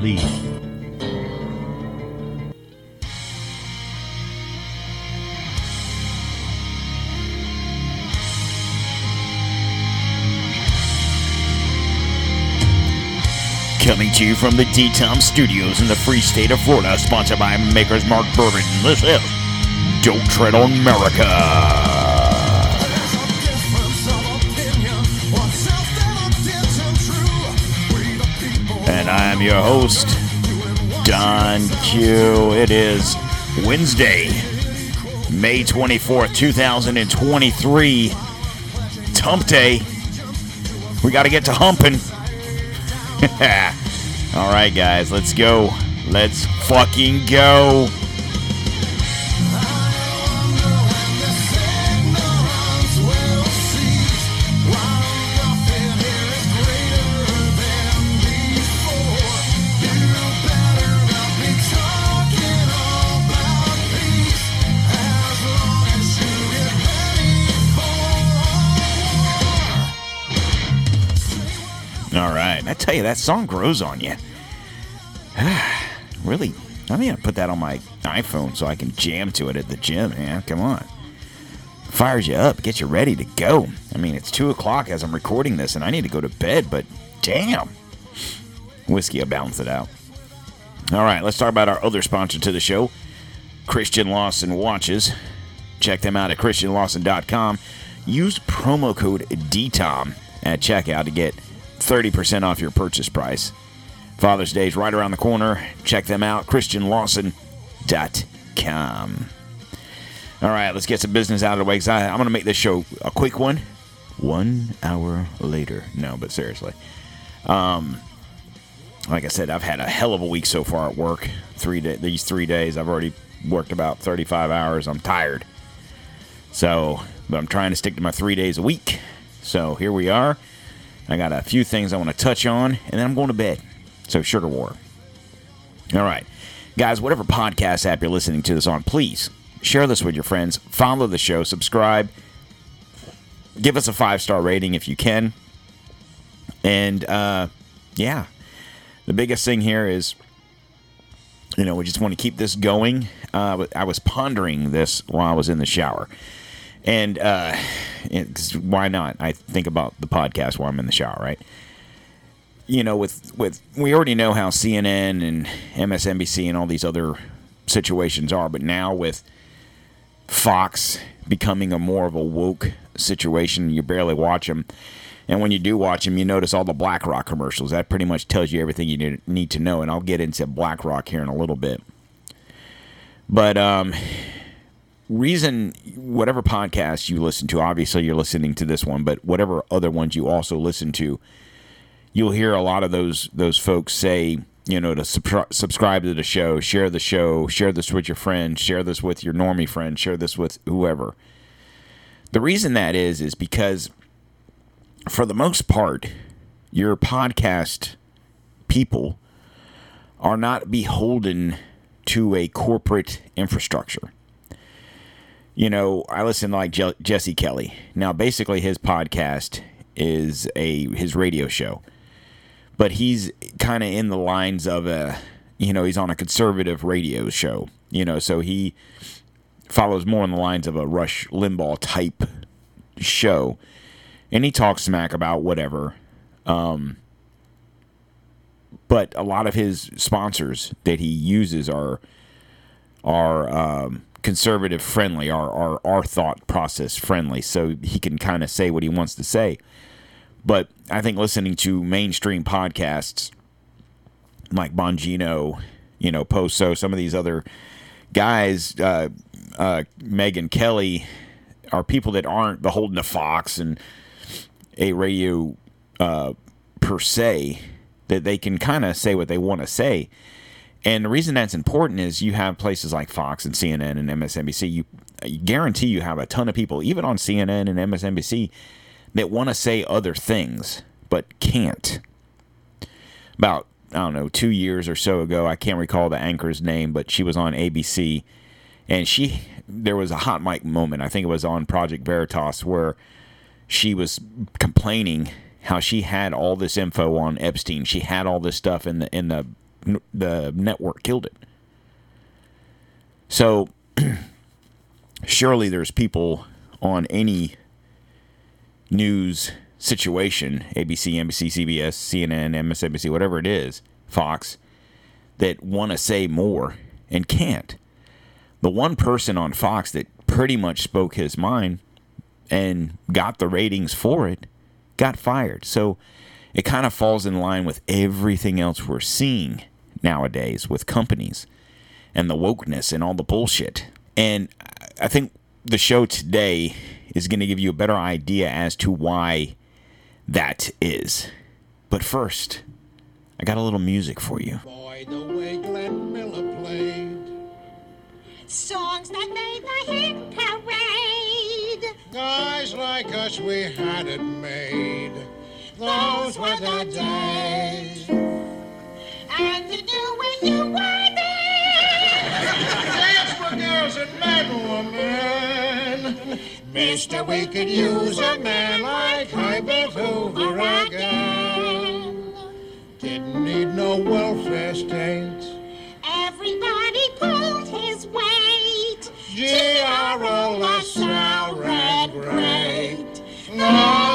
Coming to you from the D-Tom Studios in the free state of Florida, sponsored by Maker's Mark Bourbon. This is Don't Tread on Merica. Am your host, Don Q. It is Wednesday, May 24th, 2023. It's hump day. We got to get to humping. All right, guys, let's go. Let's fucking go. All right. I tell you, that song grows on you. really? I mean, I put that on my iPhone so I can jam to it at the gym, man. Come on. Fires you up, gets you ready to go. I mean, it's 2 o'clock as I'm recording this, and I need to go to bed, but damn. Whiskey will balance it out. All right, let's talk about our other sponsor to the show, Christian Lawson Watches. Check them out at ChristianLawson.com. Use promo code DTOM at checkout to get 30% off your purchase price. Father's Day is right around the corner. Check them out, ChristianLawson.com. All right, let's get some business out of the way because I'm going to make this show a quick one. One hour later. No, but seriously. Um, like I said, I've had a hell of a week so far at work. Three day, these three days, I've already worked about 35 hours. I'm tired. So, but I'm trying to stick to my three days a week. So here we are. I got a few things I want to touch on, and then I'm going to bed. So, Sugar War. All right. Guys, whatever podcast app you're listening to this on, please share this with your friends. Follow the show, subscribe, give us a five star rating if you can. And, uh, yeah, the biggest thing here is, you know, we just want to keep this going. Uh, I was pondering this while I was in the shower. And uh, why not? I think about the podcast while I'm in the shower, right? You know, with with we already know how CNN and MSNBC and all these other situations are, but now with Fox becoming a more of a woke situation, you barely watch them. And when you do watch them, you notice all the BlackRock commercials. That pretty much tells you everything you need to know. And I'll get into BlackRock here in a little bit. But um, reason whatever podcast you listen to obviously you're listening to this one but whatever other ones you also listen to you'll hear a lot of those those folks say you know to sub- subscribe to the show share the show share this with your friends share this with your normie friends share this with whoever. The reason that is is because for the most part your podcast people are not beholden to a corporate infrastructure you know, I listen to like Je- Jesse Kelly. Now, basically, his podcast is a his radio show, but he's kind of in the lines of a, you know, he's on a conservative radio show. You know, so he follows more in the lines of a Rush Limbaugh type show, and he talks smack about whatever. Um, but a lot of his sponsors that he uses are are um, conservative friendly, are, are our thought process friendly, so he can kind of say what he wants to say. But I think listening to mainstream podcasts like Bongino, you know, Poso, some of these other guys, uh, uh, Megyn Kelly, are people that aren't beholden to Fox and a radio uh, per se, that they can kind of say what they want to say. And the reason that's important is you have places like Fox and CNN and MSNBC. You, guarantee you have a ton of people, even on CNN and MSNBC, that want to say other things but can't. About I don't know two years or so ago, I can't recall the anchor's name, but she was on ABC, and she there was a hot mic moment. I think it was on Project Veritas where she was complaining how she had all this info on Epstein. She had all this stuff, and the in the the network killed it. So surely there's people on any news situation, ABC, NBC, CBS, CNN, MSNBC, whatever it is, Fox, that want to say more and can't. The one person on Fox that pretty much spoke his mind and got the ratings for it got fired. So it kind of falls in line with everything else we're seeing nowadays with companies and the wokeness and all the bullshit. And I think the show today is going to give you a better idea as to why that is. But first, I got a little music for you. Boy, the way Glenn Miller played. Songs that made the hit parade. Guys like us, we had it made. Those were the days. And you knew when you were there. Dance for girls and men men. Mister, we could use a man like Herbert Hoover again. Didn't need no welfare state. Everybody pulled his weight. G.R.O. LaSalle ran great. Those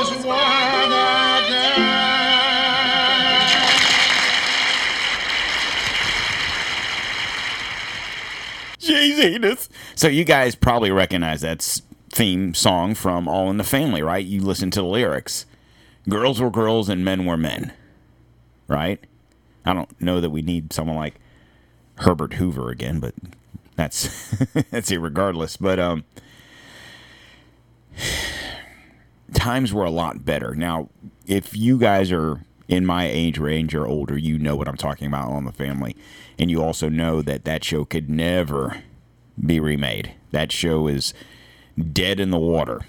Jesus. So you guys probably recognize that theme song from All in the Family, right? You listen to the lyrics. Girls were girls and men were men. Right? I don't know that we need someone like Herbert Hoover again, but that's that's irregardless. But um times were a lot better. Now, if you guys are in my age range or older, you know what I'm talking about on the family. And you also know that that show could never be remade. That show is dead in the water,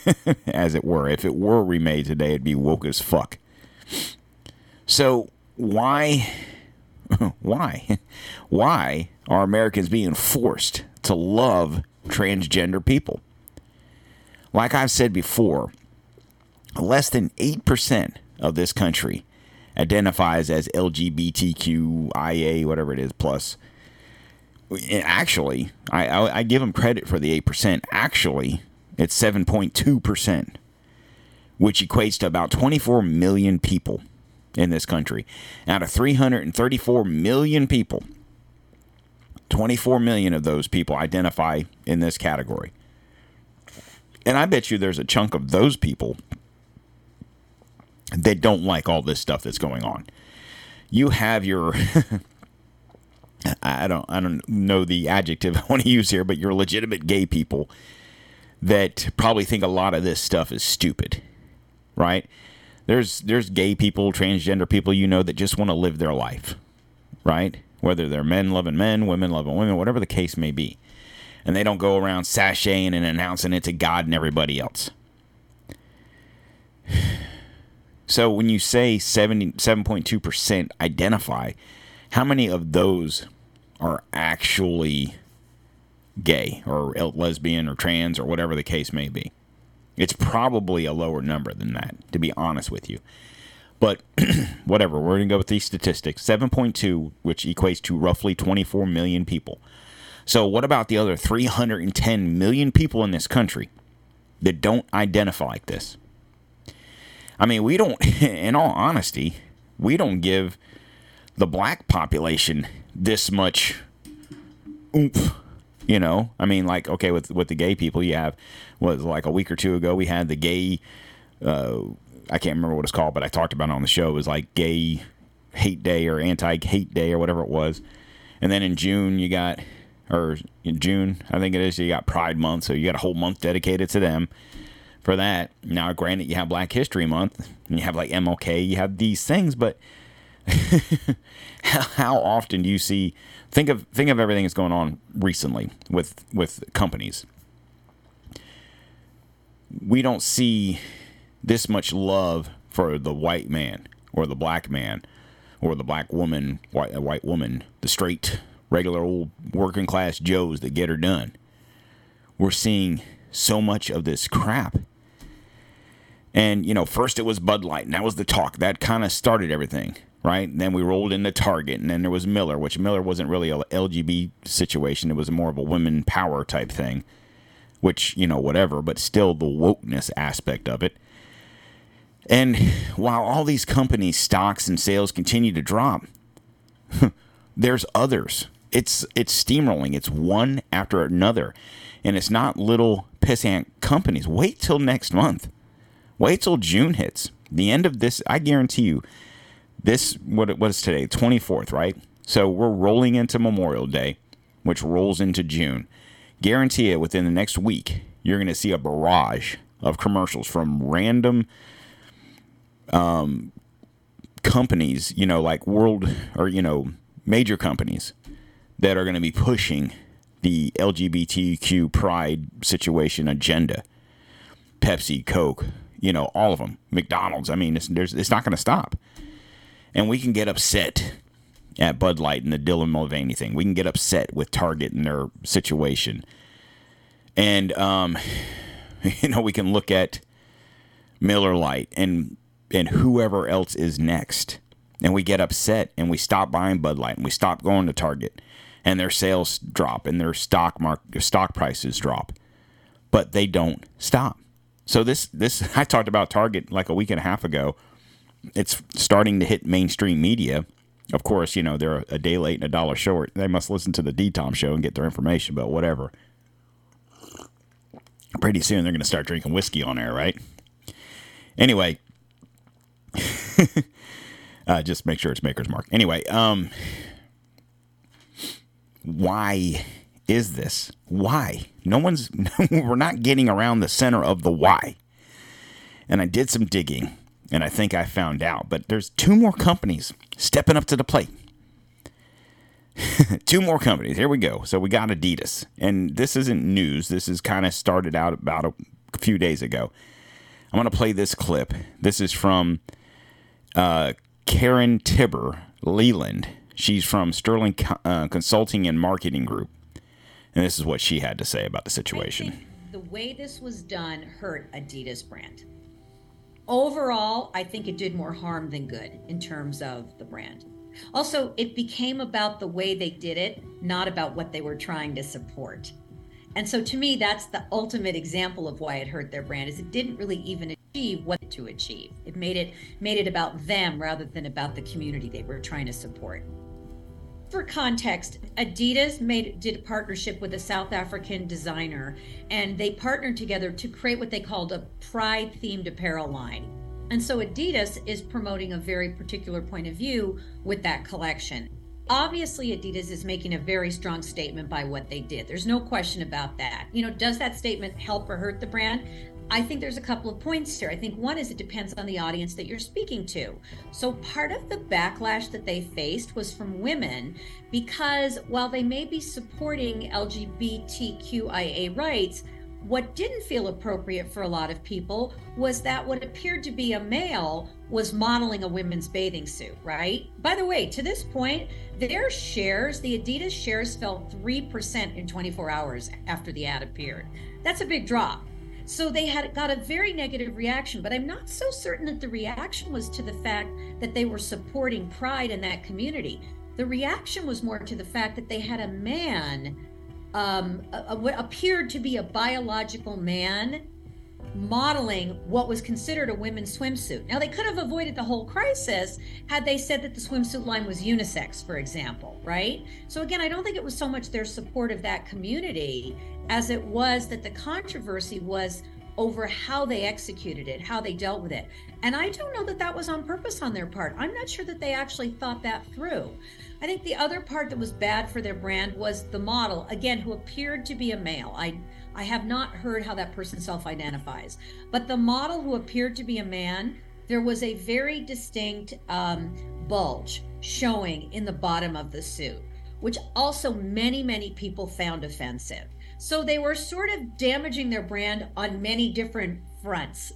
as it were. If it were remade today, it'd be woke as fuck. So, why, why, why are Americans being forced to love transgender people? Like I've said before, less than 8% of this country identifies as LGBTQIA, whatever it is, plus. Actually, I, I, I give them credit for the 8%. Actually, it's 7.2%, which equates to about 24 million people in this country. Out of 334 million people, 24 million of those people identify in this category. And I bet you there's a chunk of those people that don't like all this stuff that's going on. You have your I don't I don't know the adjective I want to use here, but you're legitimate gay people that probably think a lot of this stuff is stupid. Right? There's there's gay people, transgender people you know that just want to live their life. Right? Whether they're men loving men, women loving women, whatever the case may be. And they don't go around sashaying and announcing it to God and everybody else. So when you say 77.2% identify, how many of those are actually gay or lesbian or trans or whatever the case may be? It's probably a lower number than that, to be honest with you. But whatever, we're going to go with these statistics 7.2, which equates to roughly 24 million people. So, what about the other 310 million people in this country that don't identify like this? I mean, we don't, in all honesty, we don't give the black population this much oomph You know, I mean, like okay, with with the gay people, you have was like a week or two ago we had the gay. Uh, I can't remember what it's called, but I talked about it on the show. It was like gay hate day or anti hate day or whatever it was. And then in June you got, or in June I think it is, you got Pride Month, so you got a whole month dedicated to them. For that, now granted, you have Black History Month, and you have like MLK, you have these things, but how often do you see think of think of everything that's going on recently with with companies. We don't see this much love for the white man or the black man or the black woman white white woman the straight regular old working class joes that get her done. We're seeing so much of this crap. And you know first it was bud light and that was the talk. That kind of started everything right? And then we rolled into Target, and then there was Miller, which Miller wasn't really a LGB situation. It was more of a women power type thing, which, you know, whatever, but still the wokeness aspect of it. And while all these companies' stocks and sales continue to drop, there's others. It's it's steamrolling. It's one after another. And it's not little pissant companies. Wait till next month. Wait till June hits. The end of this, I guarantee you, this what what is today 24th right? So we're rolling into memorial day which rolls into june. Guarantee it within the next week you're going to see a barrage of commercials from random um, companies you know like world or you know major companies that are going to be pushing the lgbtq pride situation agenda. Pepsi coke you know all of them mcdonald's i mean it's, it's not going to stop and we can get upset at Bud Light and the Dylan Mulvaney thing. We can get upset with Target and their situation. And, um, you know, we can look at Miller Lite and, and whoever else is next. And we get upset and we stop buying Bud Light and we stop going to Target and their sales drop and their stock mark stock prices drop. But they don't stop. So this this I talked about Target like a week and a half ago it's starting to hit mainstream media. Of course, you know, they're a day late and a dollar short. They must listen to the DTOM show and get their information, but whatever. Pretty soon they're going to start drinking whiskey on air, right? Anyway, uh, just make sure it's Maker's Mark. Anyway, um, why is this? Why? No one's, we're not getting around the center of the why. And I did some digging and I think I found out. But there's two more companies stepping up to the plate. two more companies. Here we go. So we got Adidas, and this isn't news. This is kind of started out about a few days ago. I'm going to play this clip. This is from uh, Karen Tiber Leland. She's from Sterling uh, Consulting and Marketing Group, and this is what she had to say about the situation. the way this was done hurt Adidas brand overall, I think it did more harm than good in terms of the brand. Also, it became about the way they did it, not about what they were trying to support. And so to me, that's the ultimate example of why it hurt their brand is it didn't really even achieve what to achieve. It made it made it about them rather than about the community they were trying to support. For context, Adidas made did a partnership with a South African designer, and they partnered together to create what they called a pride themed apparel line. And so Adidas is promoting a very particular point of view with that collection. Obviously, Adidas is making a very strong statement by what they did. There's no question about that. You know, does that statement help or hurt the brand? I think there's a couple of points here. I think one is it depends on the audience that you're speaking to. So, part of the backlash that they faced was from women because while they may be supporting LGBTQIA rights, what didn't feel appropriate for a lot of people was that what appeared to be a male was modeling a women's bathing suit, right? By the way, to this point, their shares, the Adidas shares fell 3% in 24 hours after the ad appeared. That's a big drop. So they had got a very negative reaction, but I'm not so certain that the reaction was to the fact that they were supporting pride in that community. The reaction was more to the fact that they had a man, um, a, a, what appeared to be a biological man, modeling what was considered a women's swimsuit. Now, they could have avoided the whole crisis had they said that the swimsuit line was unisex, for example, right? So, again, I don't think it was so much their support of that community as it was that the controversy was over how they executed it, how they dealt with it. And I don't know that that was on purpose on their part. I'm not sure that they actually thought that through. I think the other part that was bad for their brand was the model, again, who appeared to be a male. I I have not heard how that person self-identifies, but the model who appeared to be a man, there was a very distinct um, bulge showing in the bottom of the suit, which also many many people found offensive. So they were sort of damaging their brand on many different fronts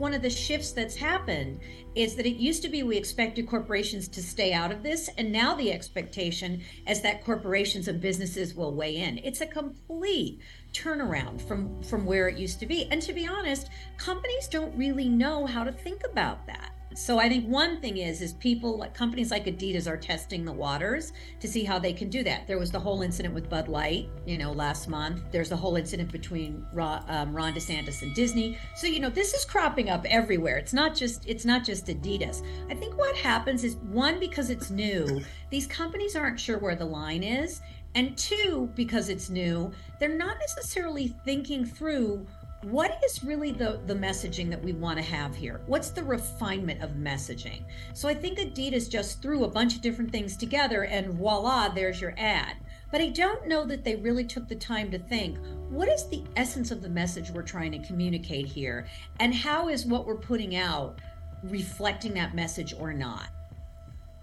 one of the shifts that's happened is that it used to be we expected corporations to stay out of this and now the expectation is that corporations and businesses will weigh in. It's a complete turnaround from from where it used to be. And to be honest companies don't really know how to think about that so I think one thing is is people like companies like Adidas are testing the waters to see how they can do that. There was the whole incident with Bud Light, you know, last month. There's the whole incident between um, Ron DeSantis and Disney. So you know, this is cropping up everywhere. It's not just it's not just Adidas. I think what happens is one because it's new, these companies aren't sure where the line is, and two because it's new, they're not necessarily thinking through what is really the the messaging that we want to have here? What's the refinement of messaging? So i think adidas just threw a bunch of different things together and voila there's your ad. But i don't know that they really took the time to think what is the essence of the message we're trying to communicate here? And how is what we're putting out reflecting that message or not?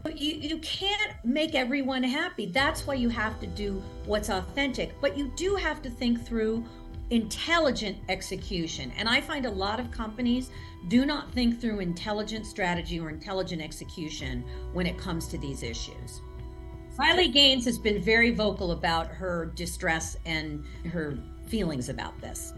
You, you can't make everyone happy. That's why you have to do what's authentic. But you do have to think through intelligent execution. And I find a lot of companies do not think through intelligent strategy or intelligent execution when it comes to these issues. Riley Gaines has been very vocal about her distress and her feelings about this.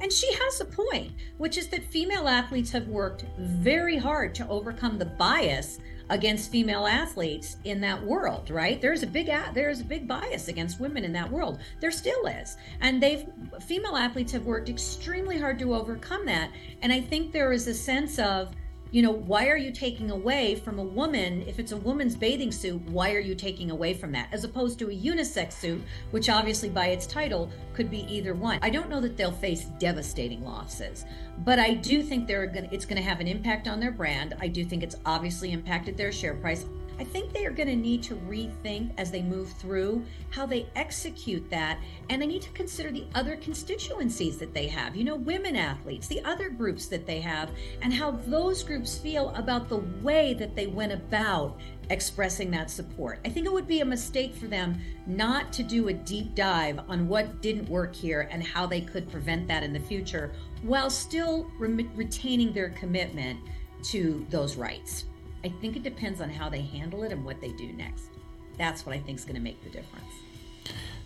And she has a point, which is that female athletes have worked very hard to overcome the bias against female athletes in that world, right? There's a big there's a big bias against women in that world. There still is. And they've female athletes have worked extremely hard to overcome that. And I think there is a sense of you know, why are you taking away from a woman if it's a woman's bathing suit? Why are you taking away from that as opposed to a unisex suit, which obviously by its title could be either one? I don't know that they'll face devastating losses, but I do think they're gonna, it's going to have an impact on their brand. I do think it's obviously impacted their share price. I think they are going to need to rethink as they move through how they execute that. And they need to consider the other constituencies that they have, you know, women athletes, the other groups that they have, and how those groups feel about the way that they went about expressing that support. I think it would be a mistake for them not to do a deep dive on what didn't work here and how they could prevent that in the future while still re- retaining their commitment to those rights. I think it depends on how they handle it and what they do next. That's what I think is going to make the difference.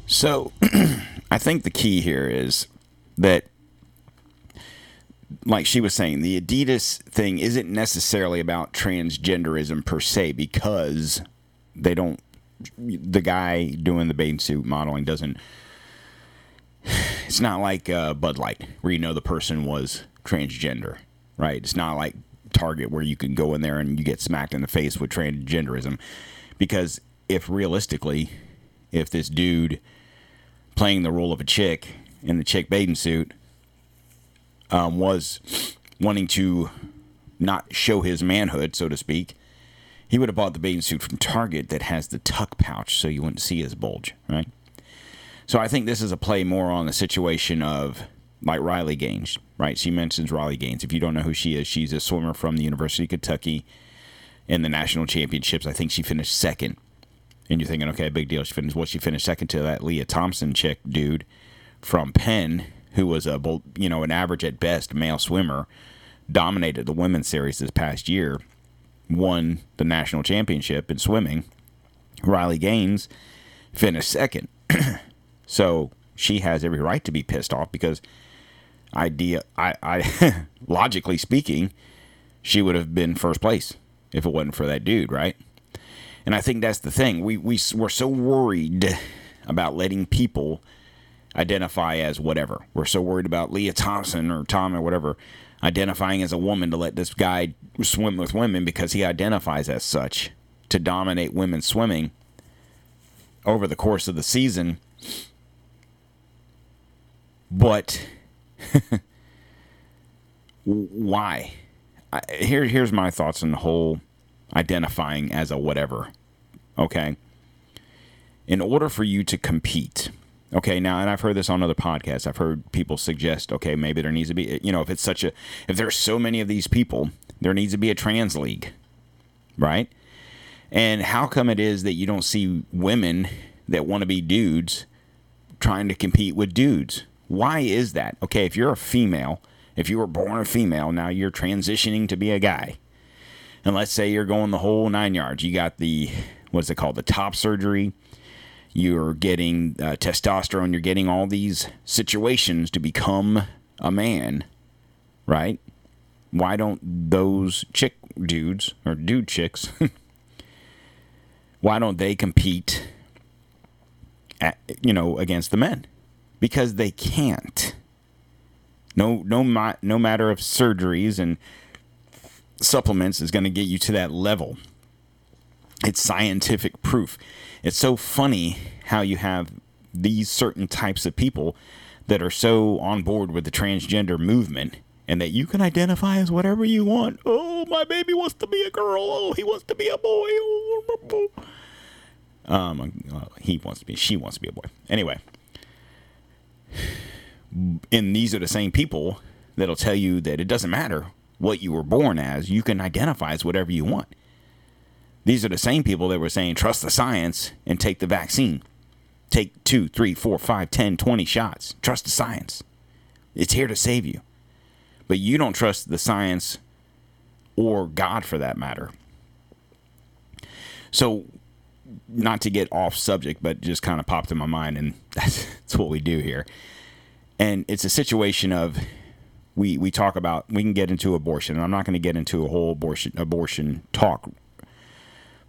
So, I think the key here is that, like she was saying, the Adidas thing isn't necessarily about transgenderism per se because they don't. The guy doing the bathing suit modeling doesn't. It's not like uh, Bud Light, where you know the person was transgender, right? It's not like target where you can go in there and you get smacked in the face with transgenderism. Because if realistically, if this dude playing the role of a chick in the chick bathing suit um, was wanting to not show his manhood, so to speak, he would have bought the bathing suit from Target that has the tuck pouch so you wouldn't see his bulge, right? So I think this is a play more on the situation of like Riley Gaines, right? She mentions Riley Gaines. If you don't know who she is, she's a swimmer from the University of Kentucky in the national championships. I think she finished second. And you're thinking, okay, big deal. She finished. Well, she finished second to that Leah Thompson chick dude from Penn, who was a you know an average at best male swimmer, dominated the women's series this past year, won the national championship in swimming. Riley Gaines finished second, so she has every right to be pissed off because idea I, I logically speaking she would have been first place if it wasn't for that dude right and i think that's the thing we, we we're so worried about letting people identify as whatever. We're so worried about Leah Thompson or Tom or whatever identifying as a woman to let this guy swim with women because he identifies as such to dominate women swimming over the course of the season. But why? I, here, here's my thoughts on the whole identifying as a whatever. Okay. In order for you to compete, okay, now, and I've heard this on other podcasts, I've heard people suggest, okay, maybe there needs to be, you know, if it's such a, if there's so many of these people, there needs to be a trans league, right? And how come it is that you don't see women that want to be dudes trying to compete with dudes? Why is that? Okay, if you're a female, if you were born a female, now you're transitioning to be a guy. And let's say you're going the whole nine yards. You got the, what's it called, the top surgery. You're getting uh, testosterone. You're getting all these situations to become a man, right? Why don't those chick dudes or dude chicks, why don't they compete, at, you know, against the men? Because they can't. No, no, no matter of surgeries and supplements is going to get you to that level. It's scientific proof. It's so funny how you have these certain types of people that are so on board with the transgender movement and that you can identify as whatever you want. Oh, my baby wants to be a girl. Oh, he wants to be a boy. Oh, um, uh, he wants to be, she wants to be a boy. Anyway, and these are the same people that'll tell you that it doesn't matter what you were born as, you can identify as whatever you want. These are the same people that were saying trust the science and take the vaccine. Take two, three, four, five, ten, twenty shots. Trust the science. It's here to save you. But you don't trust the science or God for that matter. So, not to get off subject, but just kind of popped in my mind, and that's, that's what we do here. And it's a situation of we we talk about we can get into abortion and I'm not going to get into a whole abortion abortion talk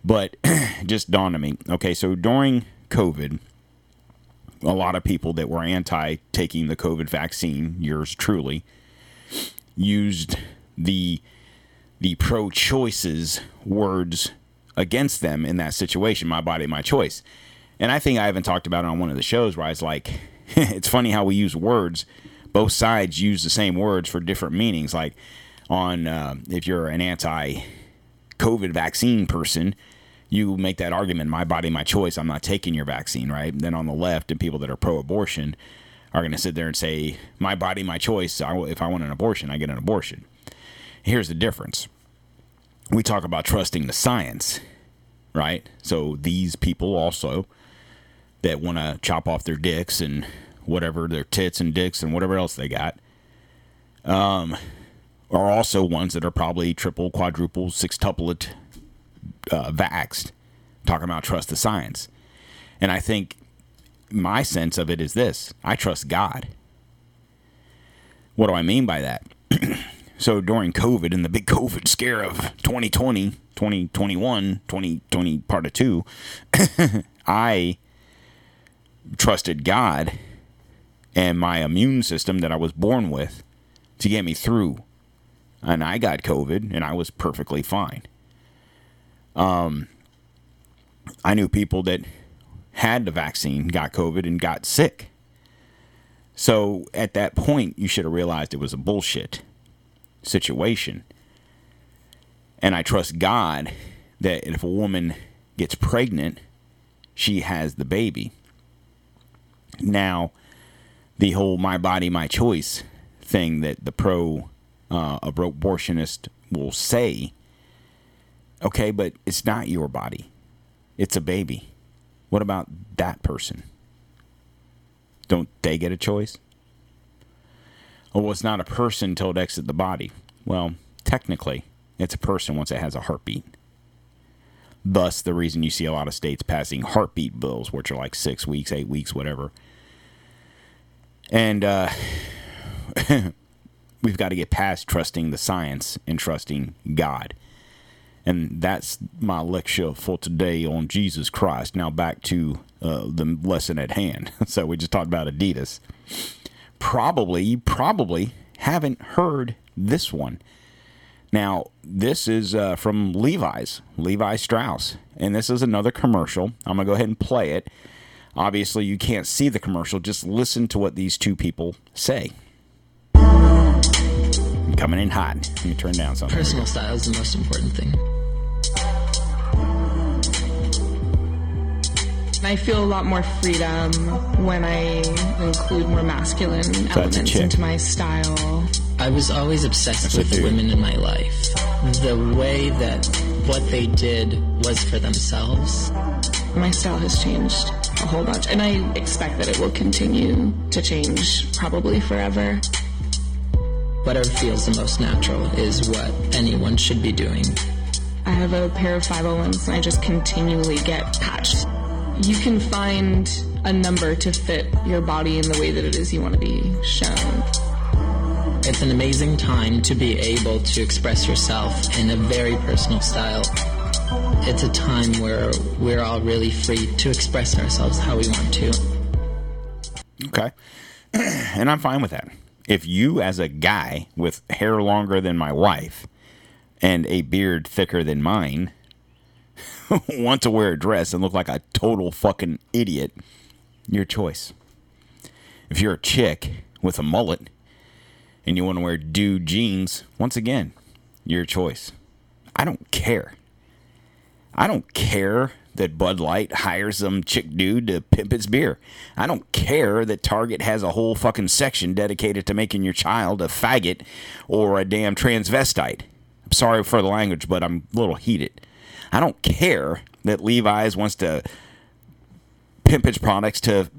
but just dawned on me okay so during covid a lot of people that were anti taking the covid vaccine yours truly used the the pro choices words against them in that situation my body my choice and I think I haven't talked about it on one of the shows where I was like it's funny how we use words both sides use the same words for different meanings. Like on uh, if you're an anti-COVID vaccine person, you make that argument: "My body, my choice. I'm not taking your vaccine." Right? Then on the left, and people that are pro-abortion are going to sit there and say, "My body, my choice. If I want an abortion, I get an abortion." Here's the difference: we talk about trusting the science, right? So these people also that want to chop off their dicks and whatever their tits and dicks and whatever else they got, um, are also ones that are probably triple, quadruple, sextuplet uh, vaxxed. Talking about trust the science, and I think my sense of it is this: I trust God. What do I mean by that? so during COVID and the big COVID scare of 2020, 2021, 2020 part of two, I trusted God and my immune system that I was born with to get me through. And I got COVID and I was perfectly fine. Um, I knew people that had the vaccine, got COVID, and got sick. So at that point, you should have realized it was a bullshit situation. And I trust God that if a woman gets pregnant, she has the baby. Now, the whole my body, my choice thing that the pro uh, abortionist will say. Okay, but it's not your body. It's a baby. What about that person? Don't they get a choice? Well, it's not a person until it exits the body. Well, technically, it's a person once it has a heartbeat. Thus, the reason you see a lot of states passing heartbeat bills, which are like six weeks, eight weeks, whatever, and uh, we've got to get past trusting the science and trusting God. And that's my lecture for today on Jesus Christ. Now back to uh, the lesson at hand. so we just talked about Adidas. Probably, you probably haven't heard this one. Now, this is uh, from Levi's, Levi Strauss. And this is another commercial. I'm going to go ahead and play it. Obviously, you can't see the commercial. Just listen to what these two people say. Coming in hot. Let me turn down something. Personal style is the most important thing. I feel a lot more freedom when I include more masculine that's elements chick. into my style. I was always obsessed That's with the women in my life. The way that what they did was for themselves. My style has changed a whole bunch, and I expect that it will continue to change probably forever. Whatever feels the most natural is what anyone should be doing. I have a pair of 501s and I just continually get patched. You can find a number to fit your body in the way that it is you want to be shown. It's an amazing time to be able to express yourself in a very personal style. It's a time where we're all really free to express ourselves how we want to. Okay. and I'm fine with that. If you, as a guy with hair longer than my wife and a beard thicker than mine, want to wear a dress and look like a total fucking idiot, your choice. If you're a chick with a mullet and you want to wear dude jeans, once again, your choice. I don't care. I don't care that Bud Light hires some chick dude to pimp its beer. I don't care that Target has a whole fucking section dedicated to making your child a faggot or a damn transvestite. I'm sorry for the language, but I'm a little heated. I don't care that Levi's wants to pimp its products to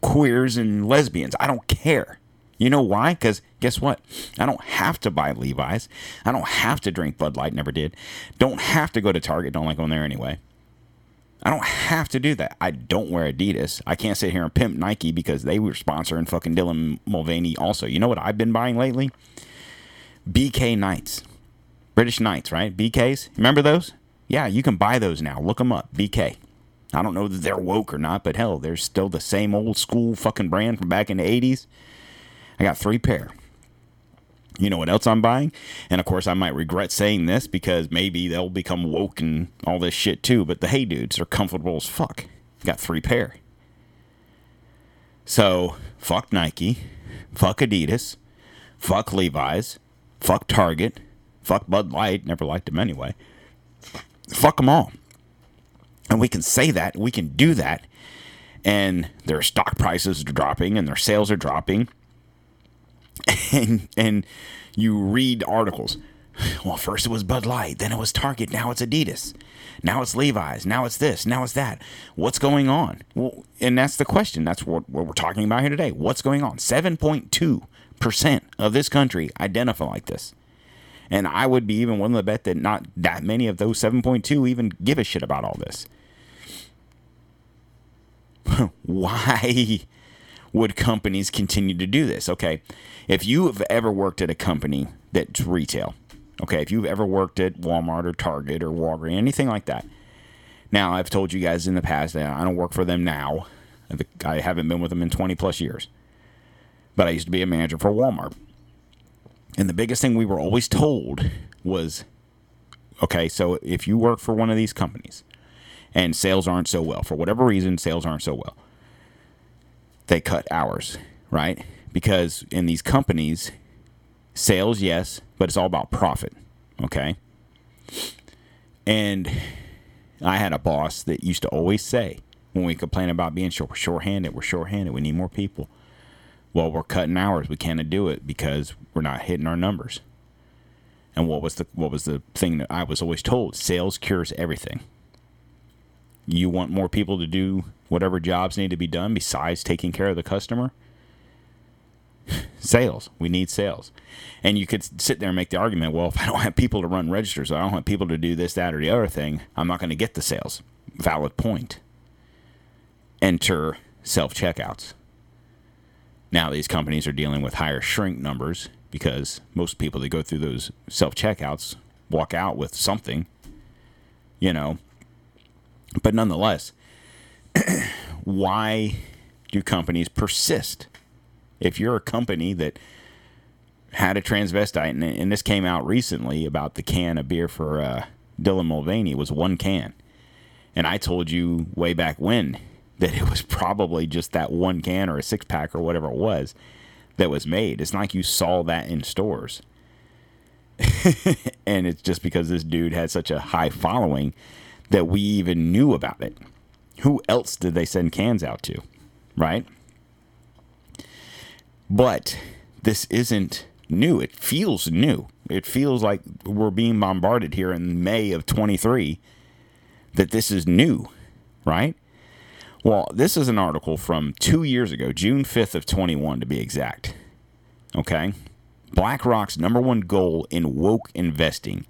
queers and lesbians. I don't care. You know why? Because guess what? I don't have to buy Levi's. I don't have to drink Bud Light. Never did. Don't have to go to Target. Don't like going there anyway. I don't have to do that. I don't wear Adidas. I can't sit here and pimp Nike because they were sponsoring fucking Dylan Mulvaney also. You know what I've been buying lately? BK Knights. British Knights, right? BKs. Remember those? Yeah, you can buy those now. Look them up. BK. I don't know that they're woke or not, but hell, they're still the same old school fucking brand from back in the 80s. I got three pair. You know what else I'm buying? And of course, I might regret saying this because maybe they'll become woke and all this shit too. But the Hey Dudes are comfortable as fuck. Got three pair. So, fuck Nike, fuck Adidas, fuck Levi's, fuck Target, fuck Bud Light. Never liked them anyway. Fuck them all. And we can say that, we can do that, and their stock prices are dropping and their sales are dropping. And and you read articles. Well, first it was Bud Light, then it was Target, now it's Adidas. Now it's Levi's, now it's this, now it's that. What's going on? Well, and that's the question. That's what, what we're talking about here today. What's going on? 7.2% of this country identify like this. And I would be even willing to bet that not that many of those 7.2 even give a shit about all this. Why would companies continue to do this? Okay, if you have ever worked at a company that's retail, okay, if you've ever worked at Walmart or Target or Walgreens, anything like that. Now, I've told you guys in the past that I don't work for them now. I haven't been with them in 20 plus years. But I used to be a manager for Walmart. And the biggest thing we were always told was okay, so if you work for one of these companies and sales aren't so well, for whatever reason, sales aren't so well, they cut hours, right? Because in these companies, sales, yes, but it's all about profit, okay? And I had a boss that used to always say, when we complain about being short, we're shorthanded, we're shorthanded, we need more people. Well, we're cutting hours. We can't do it because we're not hitting our numbers. And what was the what was the thing that I was always told? Sales cures everything. You want more people to do whatever jobs need to be done besides taking care of the customer? sales. We need sales. And you could sit there and make the argument, well, if I don't have people to run registers, I don't have people to do this, that, or the other thing, I'm not going to get the sales. Valid point. Enter self checkouts. Now these companies are dealing with higher shrink numbers because most people that go through those self checkouts walk out with something, you know. But nonetheless, why do companies persist? If you're a company that had a transvestite, and, and this came out recently about the can of beer for uh, Dylan Mulvaney, was one can. And I told you way back when that it was probably just that one can or a six pack or whatever it was that was made. It's not like you saw that in stores. and it's just because this dude had such a high following that we even knew about it. Who else did they send cans out to? Right? But this isn't new. It feels new. It feels like we're being bombarded here in May of 23 that this is new, right? Well, this is an article from two years ago, June 5th of 21 to be exact. Okay? BlackRock's number one goal in woke investing,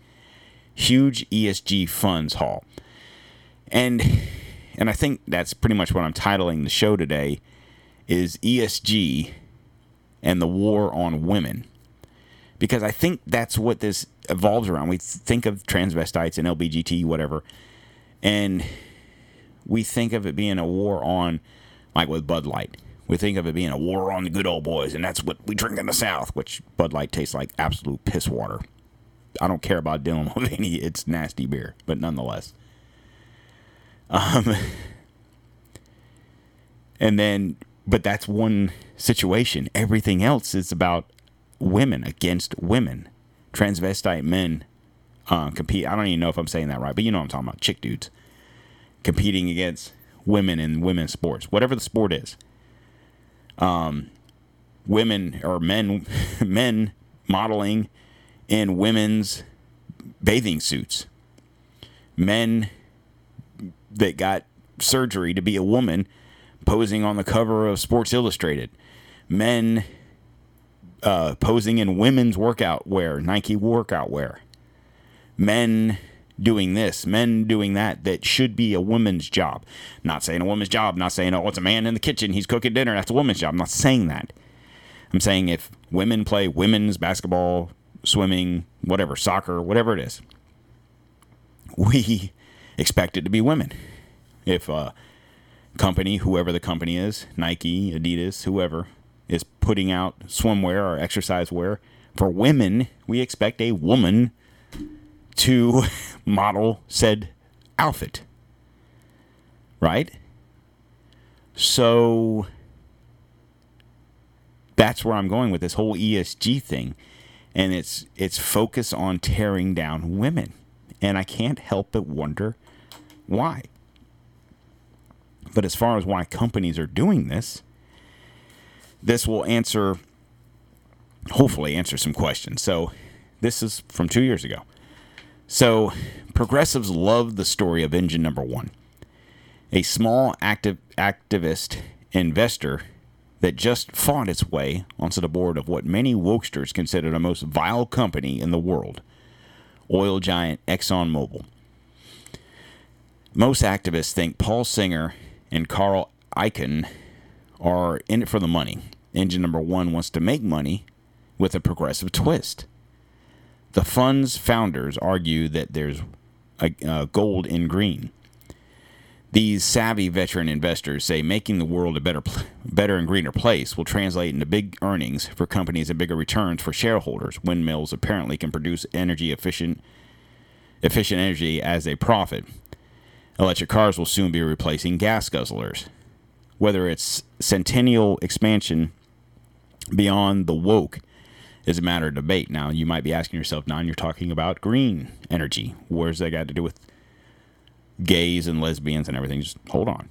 huge ESG funds haul. And and I think that's pretty much what I'm titling the show today is ESG and the war on women. Because I think that's what this evolves around. We think of transvestites and LBGT whatever and we think of it being a war on like with Bud Light. We think of it being a war on the good old boys, and that's what we drink in the South, which Bud Light tastes like absolute piss water. I don't care about Dylan Mulvaney; it's nasty beer, but nonetheless. Um, and then, but that's one situation. Everything else is about women against women, transvestite men uh, compete. I don't even know if I'm saying that right, but you know what I'm talking about. Chick dudes competing against women in women's sports, whatever the sport is. Um, women or men, men modeling in women's bathing suits, men that got surgery to be a woman posing on the cover of Sports Illustrated, men uh, posing in women's workout wear, Nike workout wear, men doing this, men doing that, that should be a woman's job. Not saying a woman's job, not saying, oh, it's a man in the kitchen, he's cooking dinner, that's a woman's job. I'm not saying that. I'm saying if women play women's basketball, swimming, whatever, soccer, whatever it is, we expect it to be women. If a company, whoever the company is, Nike, Adidas, whoever, is putting out swimwear or exercise wear for women, we expect a woman to model said outfit. Right? So that's where I'm going with this whole ESG thing. And it's it's focus on tearing down women. And I can't help but wonder why. But as far as why companies are doing this, this will answer hopefully answer some questions. So this is from 2 years ago. So, progressives love the story of engine number one, a small active activist investor that just fought its way onto the board of what many wokesters consider the most vile company in the world, oil giant ExxonMobil. Most activists think Paul Singer and Carl Icahn are in it for the money. Engine number one wants to make money with a progressive twist. The fund's founders argue that there's a, a gold in green. These savvy veteran investors say making the world a better, better and greener place will translate into big earnings for companies and bigger returns for shareholders. Windmills apparently can produce energy efficient, efficient energy as a profit. Electric cars will soon be replacing gas guzzlers. Whether it's centennial expansion beyond the woke is a matter of debate. Now, you might be asking yourself, now you're talking about green energy. Where's that got to do with gays and lesbians and everything? Just hold on.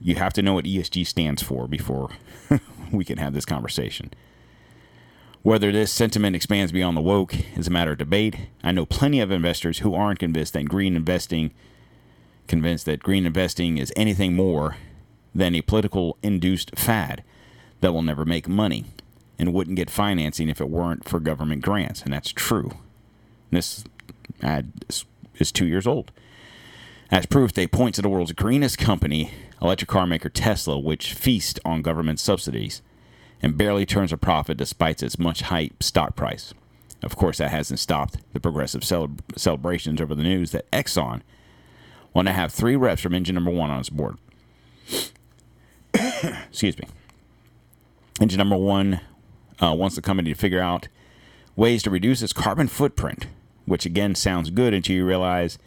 You have to know what ESG stands for before we can have this conversation. Whether this sentiment expands beyond the woke is a matter of debate. I know plenty of investors who aren't convinced that green investing convinced that green investing is anything more than a political induced fad that will never make money and wouldn't get financing if it weren't for government grants, and that's true. This ad is two years old. As proof, they point to the world's greenest company, electric car maker Tesla, which feasts on government subsidies and barely turns a profit despite its much hype stock price. of course, that hasn't stopped the progressive celeb- celebrations over the news that Exxon want to have three reps from engine number one on its board. Excuse me. Engine number one uh, wants the company to figure out ways to reduce its carbon footprint, which again sounds good until you realize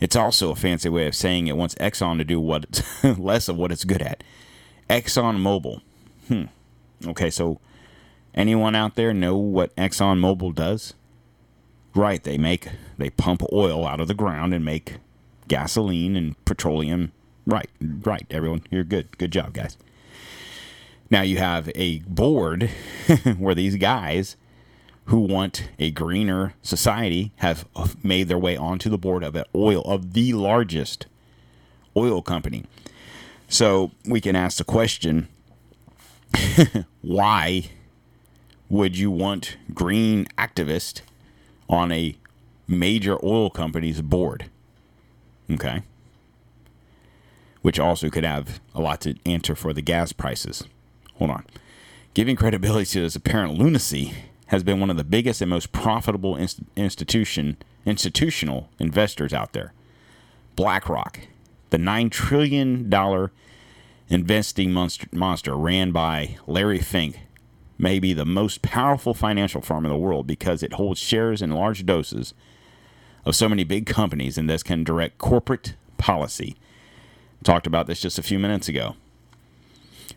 it's also a fancy way of saying it wants Exxon to do what less of what it's good at. Exxon Mobil. Hmm. Okay, so anyone out there know what Exxon Mobil does? Right, they make they pump oil out of the ground and make gasoline and petroleum. Right, right, everyone. You're good. Good job, guys. Now you have a board where these guys who want a greener society have made their way onto the board of an oil of the largest oil company. So we can ask the question why would you want green activists on a major oil company's board? Okay. Which also could have a lot to answer for the gas prices. Hold on. Giving credibility to this apparent lunacy has been one of the biggest and most profitable inst- institution institutional investors out there. BlackRock, the nine trillion dollar investing monster, monster ran by Larry Fink, may be the most powerful financial firm in the world because it holds shares in large doses of so many big companies and thus can direct corporate policy. Talked about this just a few minutes ago.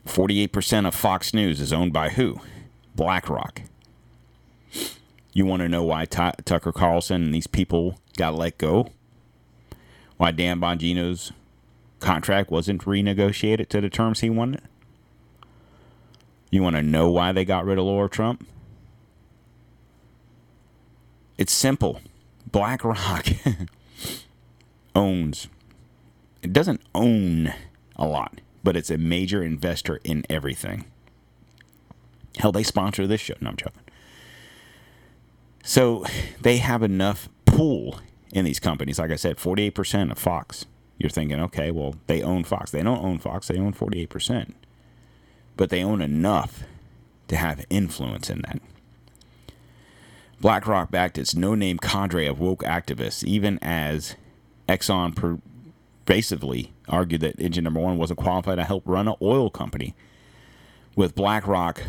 48% of Fox News is owned by who? BlackRock. You want to know why T- Tucker Carlson and these people got let go? Why Dan Bongino's contract wasn't renegotiated to the terms he wanted? You want to know why they got rid of Lara Trump? It's simple. BlackRock owns, it doesn't own a lot, but it's a major investor in everything. Hell, they sponsor this show. No, I'm joking. So they have enough pool in these companies. Like I said, 48% of Fox. You're thinking, okay, well, they own Fox. They don't own Fox, they own 48%. But they own enough to have influence in that. BlackRock backed its no name cadre of woke activists, even as Exxon pervasively argued that engine number one wasn't qualified to help run an oil company. With BlackRock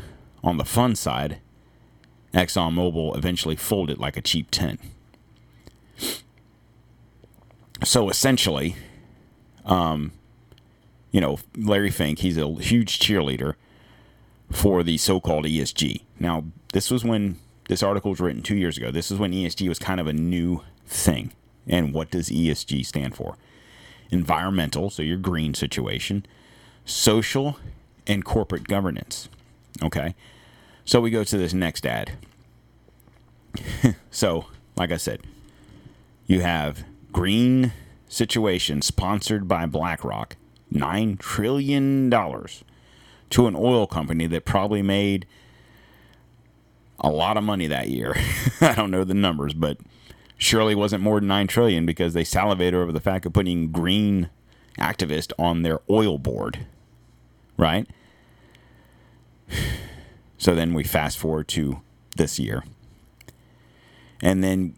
on the fun side, ExxonMobil eventually folded like a cheap tent. So essentially, um, you know, Larry Fink, he's a huge cheerleader for the so called ESG. Now, this was when this article was written two years ago. This is when ESG was kind of a new thing. And what does ESG stand for? Environmental, so your green situation, social, and corporate governance. Okay. So we go to this next ad. so, like I said, you have green situation sponsored by BlackRock, $9 trillion to an oil company that probably made a lot of money that year. I don't know the numbers, but surely wasn't more than 9 trillion because they salivated over the fact of putting green activist on their oil board. Right? So then we fast forward to this year. And then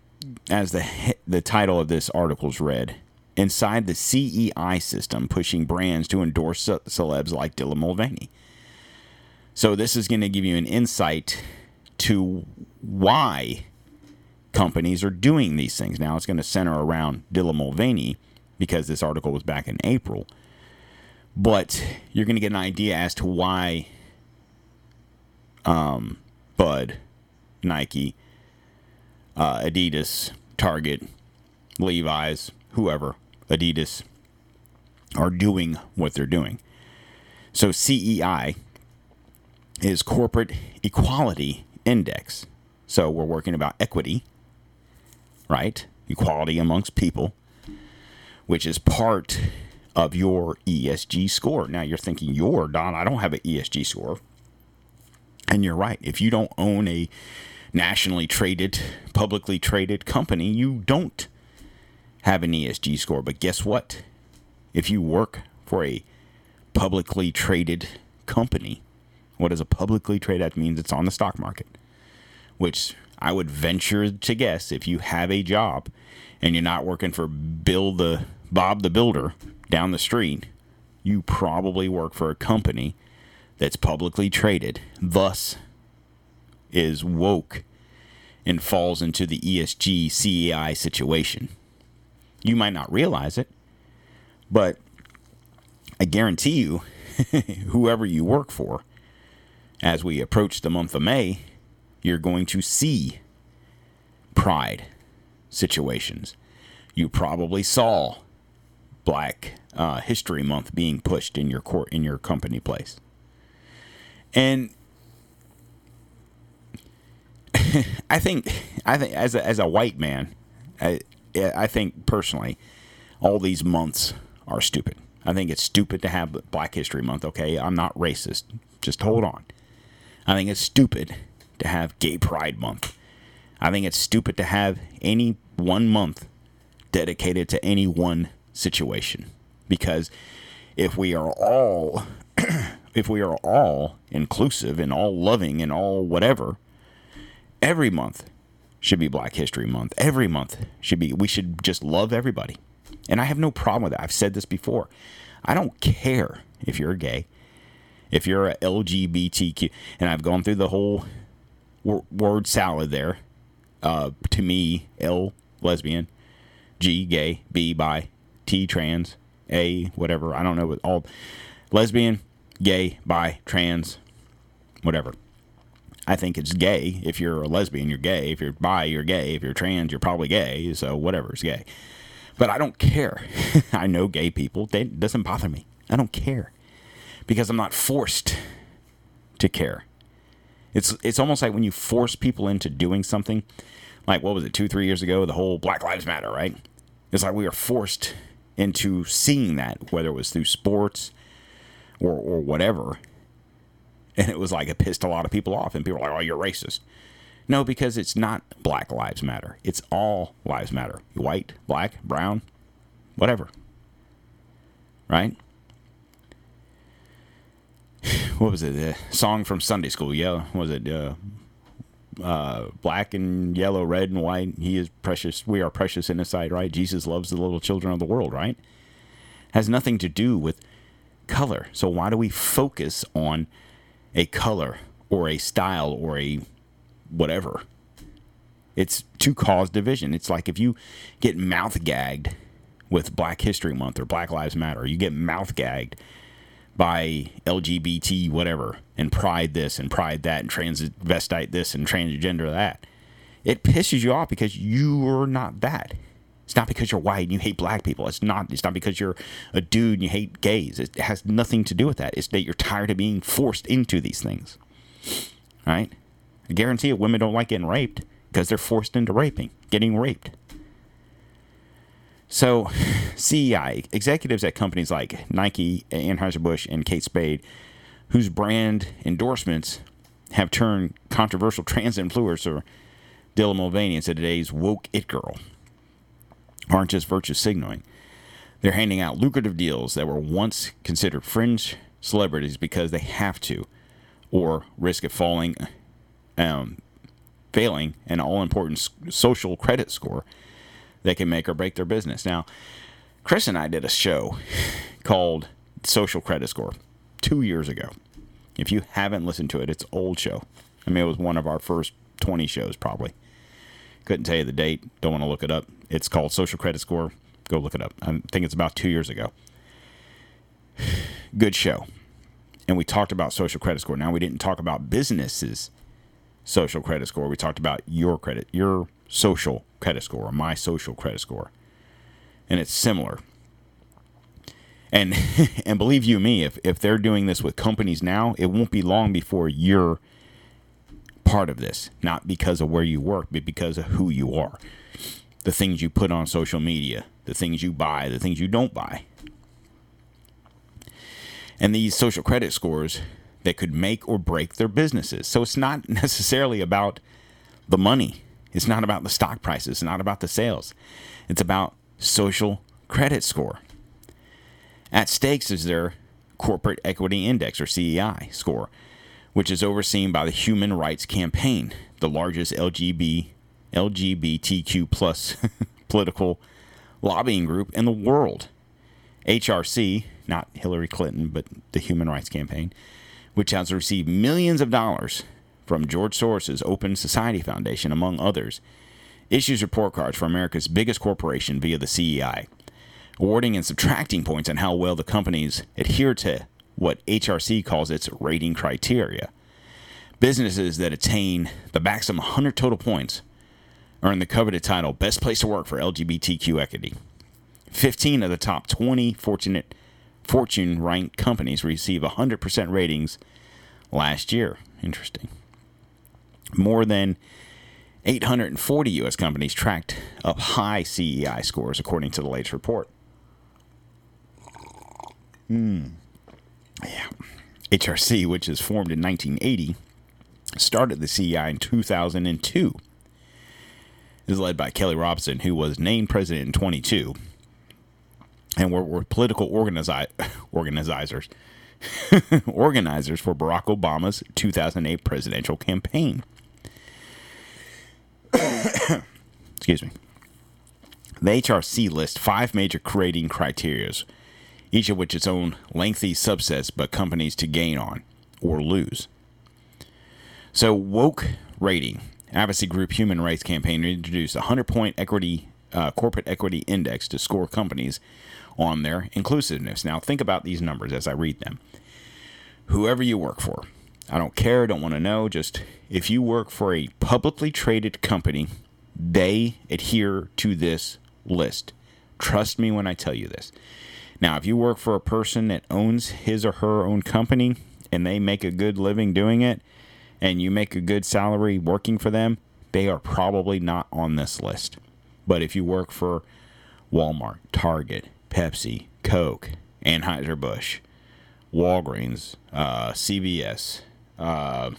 as the the title of this article is read, inside the CEI system pushing brands to endorse celebs like Dylan Mulvaney. So this is going to give you an insight to why companies are doing these things. Now it's going to center around Dylan Mulvaney because this article was back in April. But you're going to get an idea as to why um, Bud, Nike, uh, Adidas, Target, Levi's, whoever, Adidas, are doing what they're doing. So CEI is Corporate Equality Index. So we're working about equity, right? Equality amongst people, which is part of your ESG score. Now you're thinking, you're Don, I don't have an ESG score. And you're right. If you don't own a nationally traded, publicly traded company, you don't have an ESG score. But guess what? If you work for a publicly traded company, what is a publicly traded? That means it's on the stock market, which I would venture to guess if you have a job and you're not working for Bill the Bob the Builder down the street, you probably work for a company that's publicly traded, thus is woke and falls into the ESG CEI situation. You might not realize it, but I guarantee you, whoever you work for, as we approach the month of May, you're going to see pride situations. You probably saw Black uh, History Month being pushed in your court in your company place, and I think I think as a, as a white man, I I think personally, all these months are stupid. I think it's stupid to have Black History Month. Okay, I'm not racist. Just hold on. I think it's stupid to have Gay Pride Month. I think it's stupid to have any one month dedicated to any one situation because if we are all if we are all inclusive and all loving and all whatever every month should be Black History Month. Every month should be we should just love everybody. And I have no problem with that. I've said this before. I don't care if you're gay, if you're a LGBTQ, and I've gone through the whole wor- word salad there. Uh, to me, L lesbian, G gay, B bi, T trans, A whatever. I don't know what all lesbian, gay, bi, trans, whatever. I think it's gay. If you're a lesbian, you're gay. If you're bi, you're gay. If you're trans, you're probably gay. So whatever is gay. But I don't care. I know gay people. They, it doesn't bother me. I don't care because I'm not forced to care. It's it's almost like when you force people into doing something. Like what was it, two three years ago? The whole Black Lives Matter, right? It's like we were forced into seeing that, whether it was through sports or or whatever. And it was like it pissed a lot of people off, and people were like, "Oh, you're racist." No, because it's not Black Lives Matter. It's all lives matter. White, black, brown, whatever. Right? What was it? The song from Sunday school. Yeah, was it? Uh, uh, black and yellow, red and white. He is precious. We are precious in His sight. Right? Jesus loves the little children of the world. Right? Has nothing to do with color. So why do we focus on a color or a style or a whatever. It's to cause division. It's like if you get mouth gagged with Black History Month or Black Lives Matter, you get mouth gagged by LGBT whatever and pride this and pride that and transvestite this and transgender that. It pisses you off because you're not that. It's not because you're white and you hate black people. It's not. It's not because you're a dude and you hate gays. It has nothing to do with that. It's that you're tired of being forced into these things. Right? I guarantee you, women don't like getting raped because they're forced into raping, getting raped. So, CEI, executives at companies like Nike, Anheuser-Busch, and Kate Spade, whose brand endorsements have turned controversial trans influencer Dylan Mulvaney into today's woke it girl, aren't just virtue signaling. They're handing out lucrative deals that were once considered fringe celebrities because they have to, or risk of falling um, failing an all important social credit score that can make or break their business. Now, Chris and I did a show called Social Credit Score two years ago. If you haven't listened to it, it's old show. I mean, it was one of our first 20 shows, probably. Couldn't tell you the date. Don't want to look it up. It's called Social Credit Score. Go look it up. I think it's about two years ago. Good show. And we talked about social credit score. Now, we didn't talk about businesses social credit score. We talked about your credit, your social credit score, or my social credit score. And it's similar. And and believe you me, if if they're doing this with companies now, it won't be long before you're part of this. Not because of where you work, but because of who you are. The things you put on social media, the things you buy, the things you don't buy. And these social credit scores that could make or break their businesses. So it's not necessarily about the money. It's not about the stock prices. It's not about the sales. It's about social credit score. At stakes is their corporate equity index or CEI score, which is overseen by the Human Rights Campaign, the largest LGB, LGBTQ plus political lobbying group in the world. HRC, not Hillary Clinton, but the Human Rights Campaign, which has received millions of dollars from George Soros' Open Society Foundation, among others, issues report cards for America's biggest corporation via the CEI, awarding and subtracting points on how well the companies adhere to what HRC calls its rating criteria. Businesses that attain the maximum 100 total points earn the coveted title Best Place to Work for LGBTQ Equity. 15 of the top 20 fortunate Fortune ranked companies receive 100% ratings last year. Interesting. More than 840 U.S. companies tracked up high CEI scores, according to the latest report. Hmm. Yeah. HRC, which is formed in 1980, started the CEI in 2002. It is led by Kelly Robson, who was named president in 22, and were, were political organizi- organizers organizers for Barack Obama's 2008 presidential campaign. Excuse me. The HRC lists five major rating criteria, each of which its own lengthy subsets, but companies to gain on or lose. So, woke rating, advocacy group Human Rights Campaign introduced a 100 point equity uh, corporate equity index to score companies on their inclusiveness. Now, think about these numbers as I read them. Whoever you work for, I don't care, don't want to know. Just if you work for a publicly traded company, they adhere to this list. Trust me when I tell you this. Now, if you work for a person that owns his or her own company and they make a good living doing it, and you make a good salary working for them, they are probably not on this list. But if you work for Walmart, Target, Pepsi, Coke, Anheuser-Busch, Walgreens, uh, CVS, uh,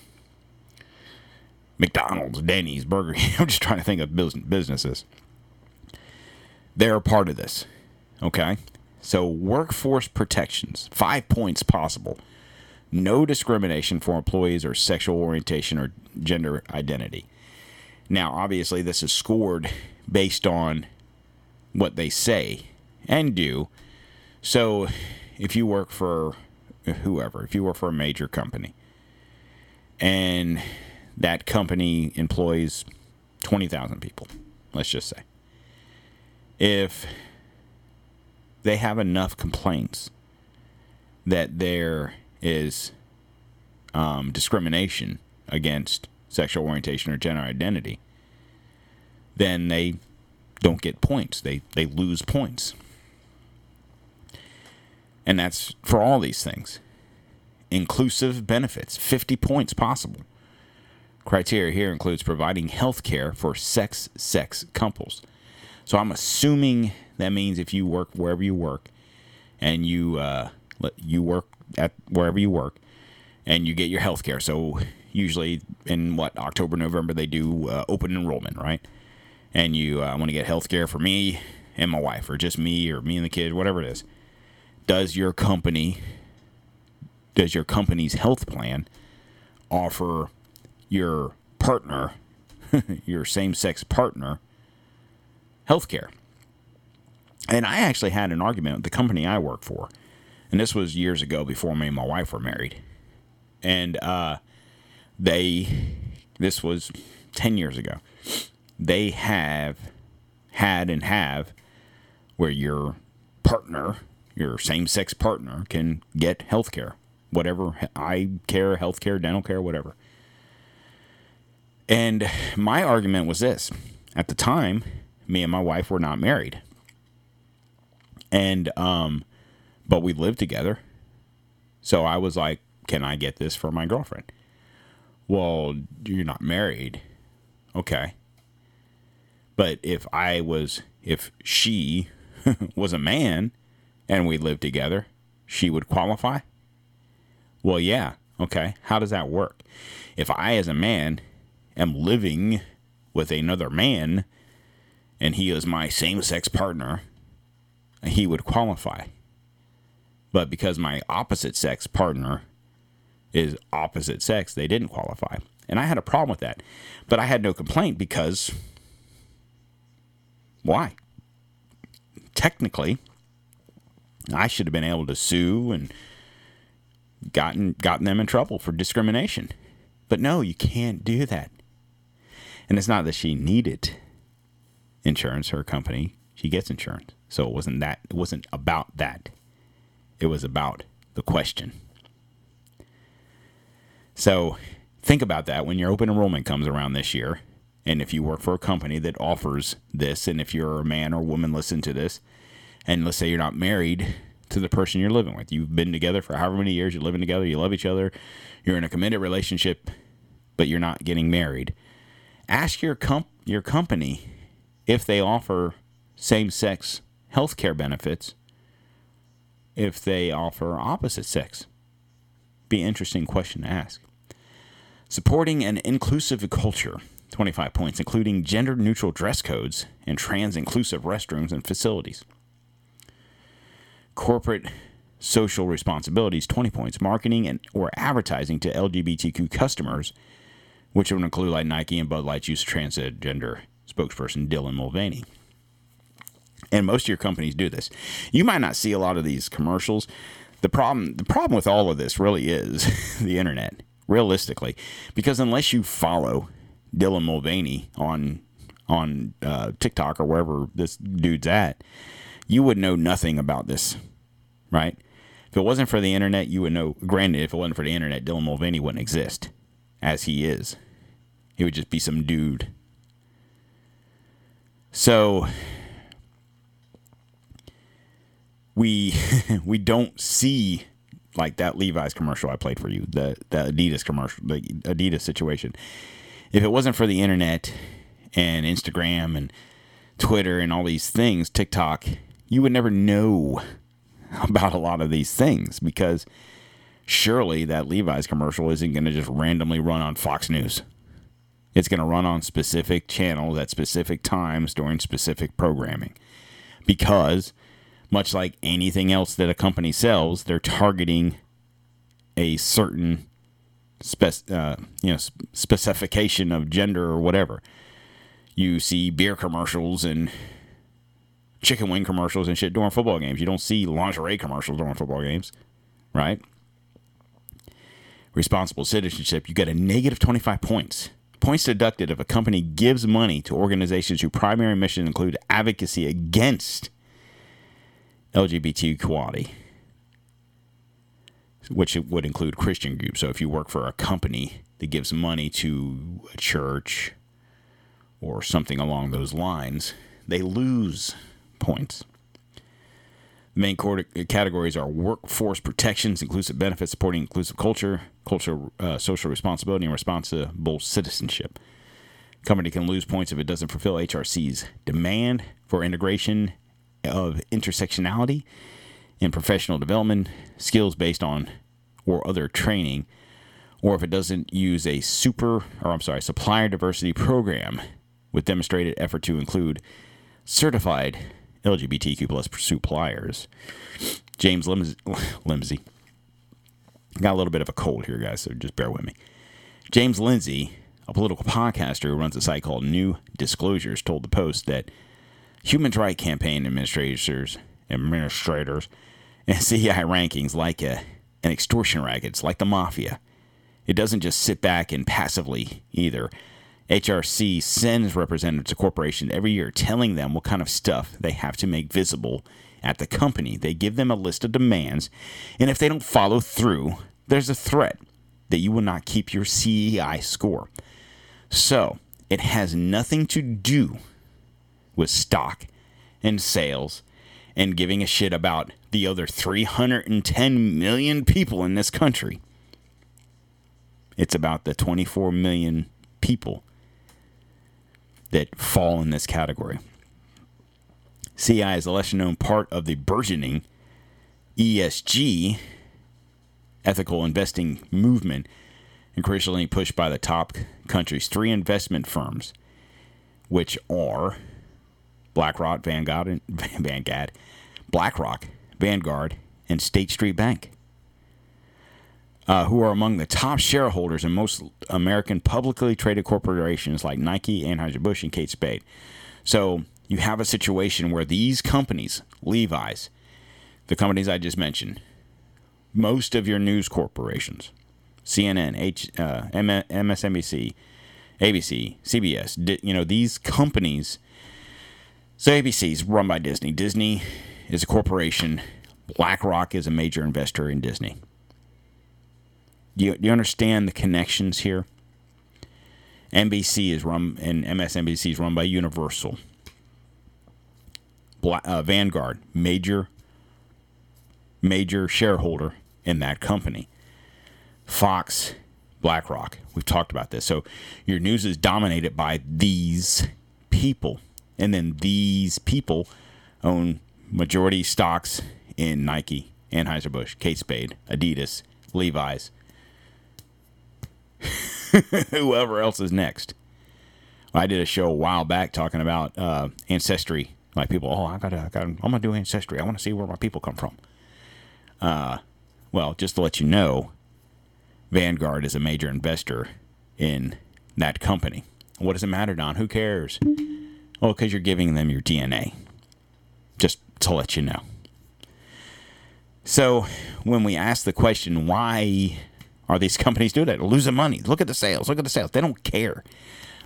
McDonald's, Denny's, Burger King. I'm just trying to think of businesses. They're a part of this. Okay? So, workforce protections, five points possible. No discrimination for employees or sexual orientation or gender identity. Now, obviously, this is scored based on what they say and do. So, if you work for whoever, if you work for a major company and that company employs 20,000 people, let's just say, if they have enough complaints that there is um, discrimination against sexual orientation or gender identity, then they don't get points. They they lose points. And that's for all these things. Inclusive benefits, 50 points possible. Criteria here includes providing health care for sex sex couples. So I'm assuming that means if you work wherever you work and you uh, you work at wherever you work and you get your health care. So usually in what October November they do uh, open enrollment, right? And you uh, want to get health care for me and my wife or just me or me and the kid, whatever it is does your company does your company's health plan offer your partner your same-sex partner health care and i actually had an argument with the company i work for and this was years ago before me and my wife were married. And uh, they this was 10 years ago. They have had and have where your partner your same sex partner can get health care, whatever eye care, health care, dental care, whatever. And my argument was this at the time, me and my wife were not married. And, um, but we lived together. So I was like, can I get this for my girlfriend? Well, you're not married. Okay. But if I was, if she was a man, and we lived together, she would qualify? Well, yeah. Okay. How does that work? If I, as a man, am living with another man and he is my same sex partner, he would qualify. But because my opposite sex partner is opposite sex, they didn't qualify. And I had a problem with that. But I had no complaint because why? Technically, I should have been able to sue and gotten gotten them in trouble for discrimination. But no, you can't do that. And it's not that she needed insurance, her company, she gets insurance. So it wasn't that it wasn't about that. It was about the question. So think about that when your open enrollment comes around this year. And if you work for a company that offers this, and if you're a man or woman, listen to this, and let's say you're not married to the person you're living with, you've been together for however many years, you're living together, you love each other, you're in a committed relationship, but you're not getting married. Ask your comp- your company if they offer same-sex health care benefits if they offer opposite sex. Be an interesting question to ask. Supporting an inclusive culture, 25 points, including gender neutral dress codes and trans inclusive restrooms and facilities. Corporate social responsibilities, 20 points. Marketing and or advertising to LGBTQ customers, which would include like Nike and Bud Light's use of transgender spokesperson Dylan Mulvaney. And most of your companies do this. You might not see a lot of these commercials. The problem the problem with all of this really is the internet, realistically. Because unless you follow Dylan Mulvaney on on uh, TikTok or wherever this dude's at, you would know nothing about this, right? If it wasn't for the internet, you would know. Granted, if it wasn't for the internet, Dylan Mulvaney wouldn't exist as he is. He would just be some dude. So we we don't see like that Levi's commercial I played for you, the the Adidas commercial, the Adidas situation. If it wasn't for the internet and Instagram and Twitter and all these things, TikTok, you would never know about a lot of these things because surely that Levi's commercial isn't going to just randomly run on Fox News. It's going to run on specific channels at specific times during specific programming because much like anything else that a company sells, they're targeting a certain spec, uh, you know, specification of gender or whatever. You see beer commercials and chicken wing commercials and shit during football games. You don't see lingerie commercials during football games, right? Responsible citizenship, you get a negative 25 points. Points deducted if a company gives money to organizations whose primary mission include advocacy against LGBT equality, which would include Christian groups. So if you work for a company that gives money to a church or something along those lines, they lose points. The main categories are workforce protections, inclusive benefits, supporting inclusive culture, cultural, uh, social responsibility, and responsible citizenship. Company can lose points if it doesn't fulfill HRC's demand for integration of intersectionality in professional development, skills based on or other training, or if it doesn't use a super or I'm sorry, supplier diversity program with demonstrated effort to include certified LGBTQ plus suppliers. James Lims- Limsey. Got a little bit of a cold here, guys, so just bear with me. James Lindsay, a political podcaster who runs a site called New Discourses, told the Post that Human Rights Campaign administrators, administrators, and CI rankings like a, an extortion racket. It's like the mafia. It doesn't just sit back and passively either. HRC sends representatives to corporations every year telling them what kind of stuff they have to make visible at the company. They give them a list of demands, and if they don't follow through, there's a threat that you will not keep your CEI score. So, it has nothing to do with stock and sales and giving a shit about the other 310 million people in this country. It's about the 24 million people that fall in this category. CI is a lesser known part of the burgeoning ESG ethical investing movement, increasingly pushed by the top country's three investment firms, which are BlackRock, Vanguard, Vanguard, BlackRock, Vanguard, and State Street Bank. Uh, who are among the top shareholders in most American publicly traded corporations like Nike, Anheuser-Busch, and Kate Spade. So you have a situation where these companies, Levi's, the companies I just mentioned, most of your news corporations, CNN, H, uh, MSNBC, ABC, CBS, you know, these companies. So ABC is run by Disney. Disney is a corporation. BlackRock is a major investor in Disney. Do you, do you understand the connections here? NBC is run and MSNBC is run by Universal. Bla- uh, Vanguard, major major shareholder in that company. Fox, BlackRock. We've talked about this. So your news is dominated by these people. And then these people own majority stocks in Nike, Anheuser-Busch, Kate Spade, Adidas, Levi's, whoever else is next. I did a show a while back talking about uh, ancestry. Like people, oh, I gotta, I gotta, I'm gonna do ancestry. I want to see where my people come from. Uh, well, just to let you know, Vanguard is a major investor in that company. What does it matter, Don? Who cares? Well, because you're giving them your DNA. Just to let you know. So, when we ask the question, why are these companies doing that? Losing money. Look at the sales. Look at the sales. They don't care.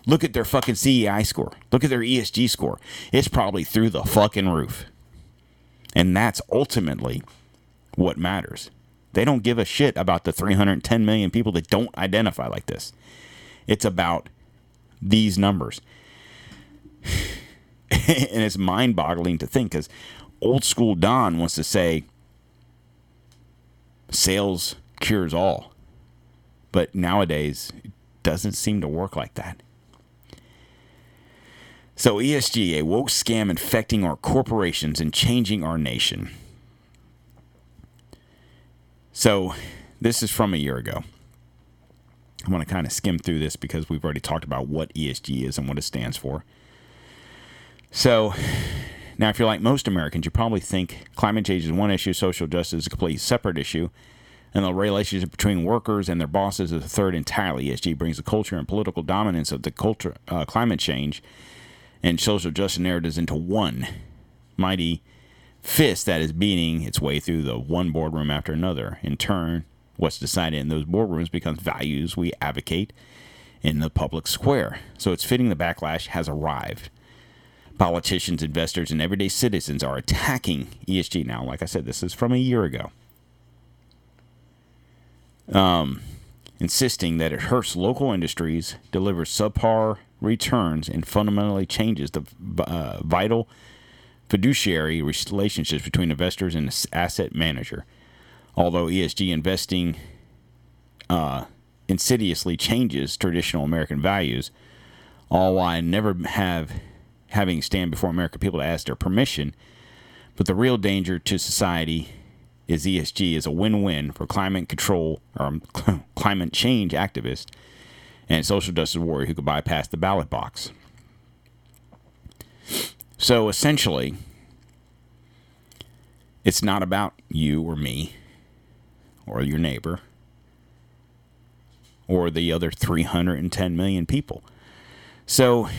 Look at their fucking CEI score. Look at their ESG score. It's probably through the fucking roof. And that's ultimately what matters. They don't give a shit about the 310 million people that don't identify like this. It's about these numbers. and it's mind boggling to think because old school Don wants to say sales cures all. But nowadays, it doesn't seem to work like that. So, ESG, a woke scam infecting our corporations and changing our nation. So, this is from a year ago. I want to kind of skim through this because we've already talked about what ESG is and what it stands for. So, now if you're like most Americans, you probably think climate change is one issue, social justice is a completely separate issue, and the relationship between workers and their bosses is a third entirely. ESG brings the culture and political dominance of the culture, uh, climate change, and social justice narratives into one mighty fist that is beating its way through the one boardroom after another. In turn, what's decided in those boardrooms becomes values we advocate in the public square. So it's fitting the backlash has arrived. Politicians, investors, and everyday citizens are attacking ESG now. Like I said, this is from a year ago. Um, insisting that it hurts local industries, delivers subpar returns, and fundamentally changes the uh, vital fiduciary relationships between investors and asset manager. Although ESG investing uh, insidiously changes traditional American values, all while never have having stand before American people to ask their permission. But the real danger to society is ESG is a win-win for climate control or um, climate change activists and social justice warrior who could bypass the ballot box. So essentially, it's not about you or me or your neighbor or the other 310 million people. So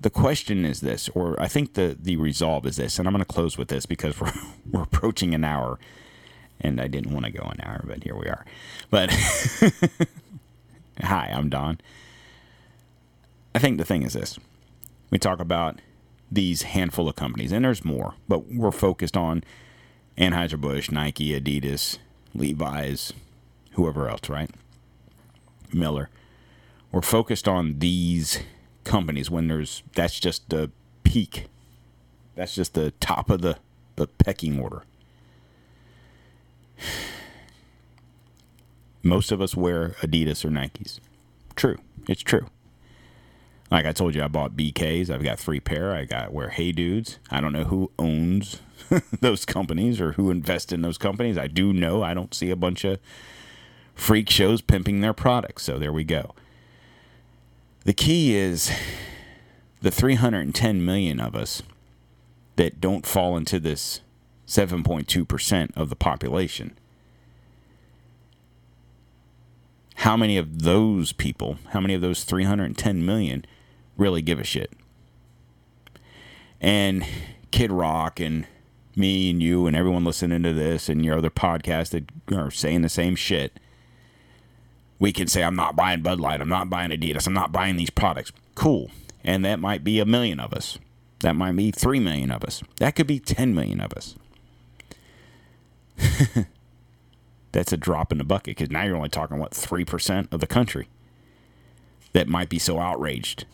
the question is this, or I think the, the resolve is this, and I'm going to close with this because we're, we're approaching an hour, and I didn't want to go an hour, but here we are. But hi, I'm Don. I think the thing is this we talk about these handful of companies, and there's more, but we're focused on Anheuser-Busch, Nike, Adidas, Levi's, whoever else, right? Miller. We're focused on these companies when there's that's just the peak. That's just the top of the, the pecking order. Most of us wear Adidas or Nikes. True. It's true. Like I told you, I bought BKs. I've got three pair. I got wear Hey Dudes. I don't know who owns those companies or who invests in those companies. I do know I don't see a bunch of freak shows pimping their products. So there we go. The key is the 310 million of us that don't fall into this 7.2% of the population. how many of those people, how many of those 310 million really give a shit? And Kid Rock and me and you and everyone listening to this and your other podcast that are saying the same shit, we can say, I'm not buying Bud Light, I'm not buying Adidas, I'm not buying these products. Cool. And that might be a million of us. That might be 3 million of us. That could be 10 million of us. That's a drop in the bucket because now you're only talking, what, 3% of the country that might be so outraged.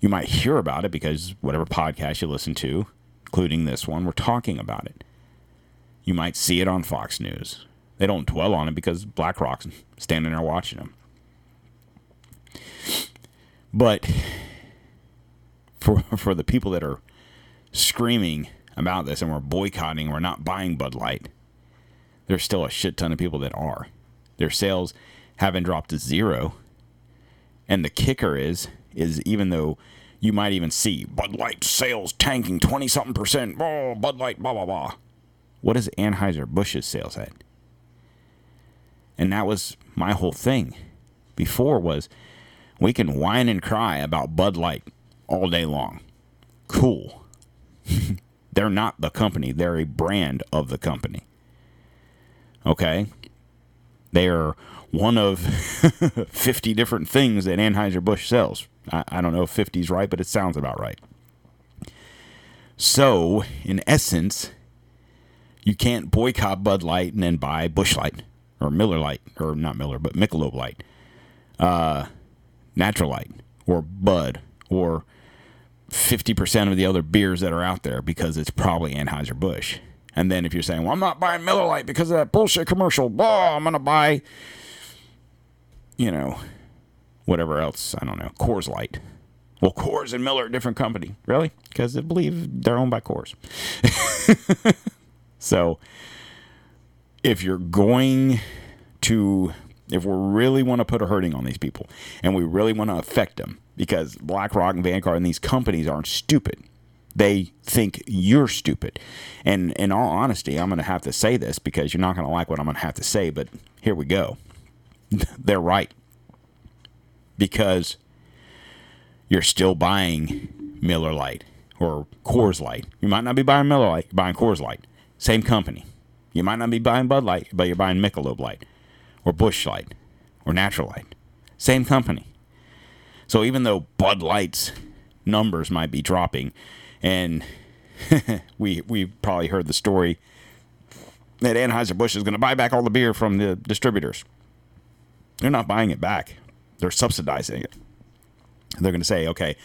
You might hear about it because whatever podcast you listen to, including this one, we're talking about it. You might see it on Fox News. They don't dwell on it because BlackRock's standing there watching them. But for for the people that are screaming about this and we're boycotting, we're not buying Bud Light, there's still a shit ton of people that are. Their sales haven't dropped to zero. And the kicker is, is even though you might even see Bud Light sales tanking 20 something percent, oh, Bud Light, blah, blah, blah. What is Anheuser-Busch's sales at? And that was my whole thing before was we can whine and cry about Bud Light all day long. Cool. they're not the company, they're a brand of the company. Okay? They are one of 50 different things that Anheuser-Busch sells. I, I don't know if 50 is right, but it sounds about right. So, in essence, you can't boycott Bud Light and then buy Busch Light or Miller Lite, or not Miller, but Michelob Light, uh, Natural Light, or Bud, or 50% of the other beers that are out there because it's probably Anheuser-Busch. And then if you're saying, well, I'm not buying Miller Lite because of that bullshit commercial, oh, I'm going to buy, you know, whatever else. I don't know, Coors Light. Well, Coors and Miller are a different company. Really? Because I believe they're owned by Coors. so if you're going to, if we really want to put a hurting on these people and we really want to affect them, because BlackRock and Vanguard and these companies aren't stupid they think you're stupid. And in all honesty, I'm going to have to say this because you're not going to like what I'm going to have to say, but here we go. They're right. Because you're still buying Miller Lite or Coors Light. You might not be buying Miller Lite, you're buying Coors Light. Same company. You might not be buying Bud Light, but you're buying Michelob Light or Busch Light or Natural Light. Same company. So even though Bud Light's numbers might be dropping, and we we probably heard the story that Anheuser-Busch is going to buy back all the beer from the distributors. They're not buying it back. They're subsidizing it. They're going to say, okay,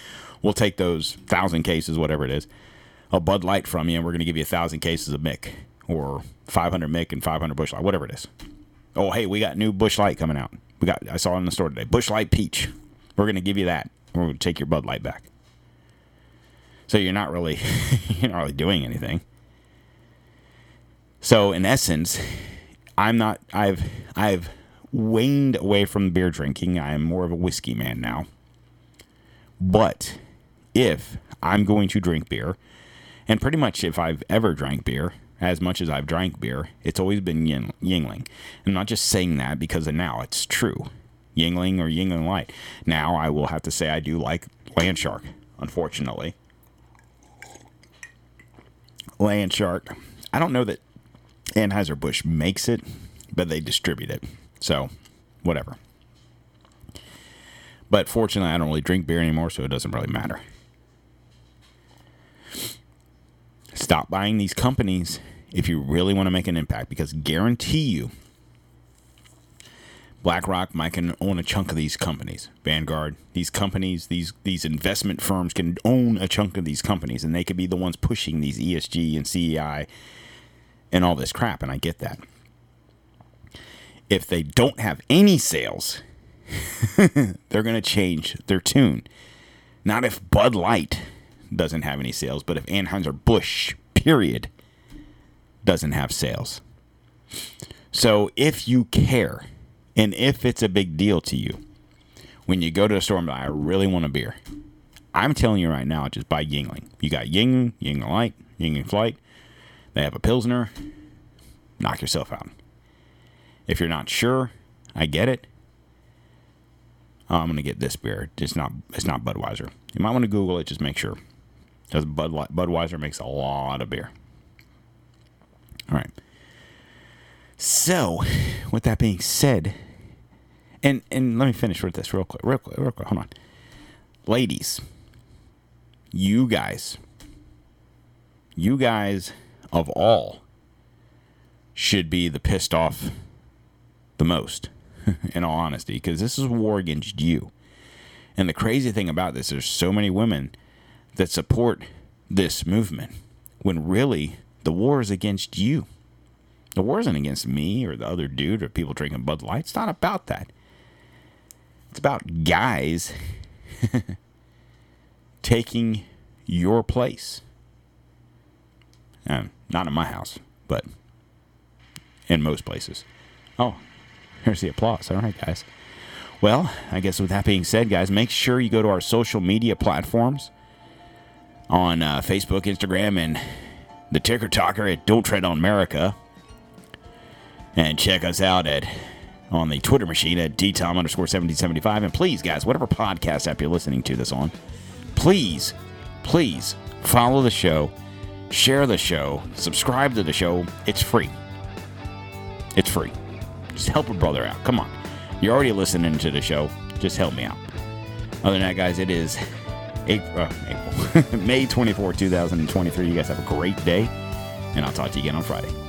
we'll take those thousand cases, whatever it is, a Bud Light from you, and we're going to give you a thousand cases of Mick or 500 Mick and 500 Busch Light, whatever it is. Oh, hey, we got new Busch Light coming out. We got, I saw it in the store today. Busch Light Peach. We're going to give you that. We're going to take your Bud Light back. So you're not really you're not really doing anything. So in essence, I'm not I've I've waned away from beer drinking. I am more of a whiskey man now. But if I'm going to drink beer, and pretty much if I've ever drank beer, as much as I've drank beer, it's always been Yuengling. I'm not just saying that because of now, it's true. Yuengling or Yuengling Light. Now I will have to say I do like Landshark, unfortunately. Landshark. I don't know that Anheuser-Busch makes it, but they distribute it. So, whatever. But fortunately, I don't really drink beer anymore, so it doesn't really matter. Stop buying these companies if you really want to make an impact because guarantee you BlackRock might can own a chunk of these companies. Vanguard, these companies, these these investment firms can own a chunk of these companies, and they could be the ones pushing these ESG and CEI and all this crap. And I get that. If they don't have any sales, they're going to change their tune. Not if Bud Light doesn't have any sales, but if Anheuser Busch, period, doesn't have sales. So if you care and if it's a big deal to you, when you go to a store and I really want a beer. I'm telling you right now, just buy Yuengling. You got Ying, Yuengling Light, Yuengling Flight. They have a Pilsner. Knock yourself out. If you're not sure, I get it. I'm gonna get this beer. It's not. It's not Budweiser. You might want to Google it. Just make sure, because Bud Budweiser makes a lot of beer. All right. So, with that being said, and and let me finish with this real quick, real quick, real quick. Hold on, ladies. You guys, you guys of all should be the pissed off the most, in all honesty, because this is war against you. And the crazy thing about this, there's so many women that support this movement when really the war is against you. The war isn't against me or the other dude or people drinking Bud Light. It's not about that. It's about guys taking your place. Um, not in my house, but in most places. Oh, here's the applause. All right, guys. Well, I guess with that being said, guys, make sure you go to our social media platforms on uh, Facebook, Instagram, and the Ticker Talker at Don't Tread on Merica. And check us out at on the Twitter machine at dtom underscore 1775. And please, guys, whatever podcast app you're listening to this on, please, please follow the show, share the show, subscribe to the show. It's free. It's free. Just help a brother out. Come on. You're already listening to the show. Just help me out. Other than that, guys, it is April, uh, April. May 24, 2023. You guys have a great day, and I'll talk to you again on Friday.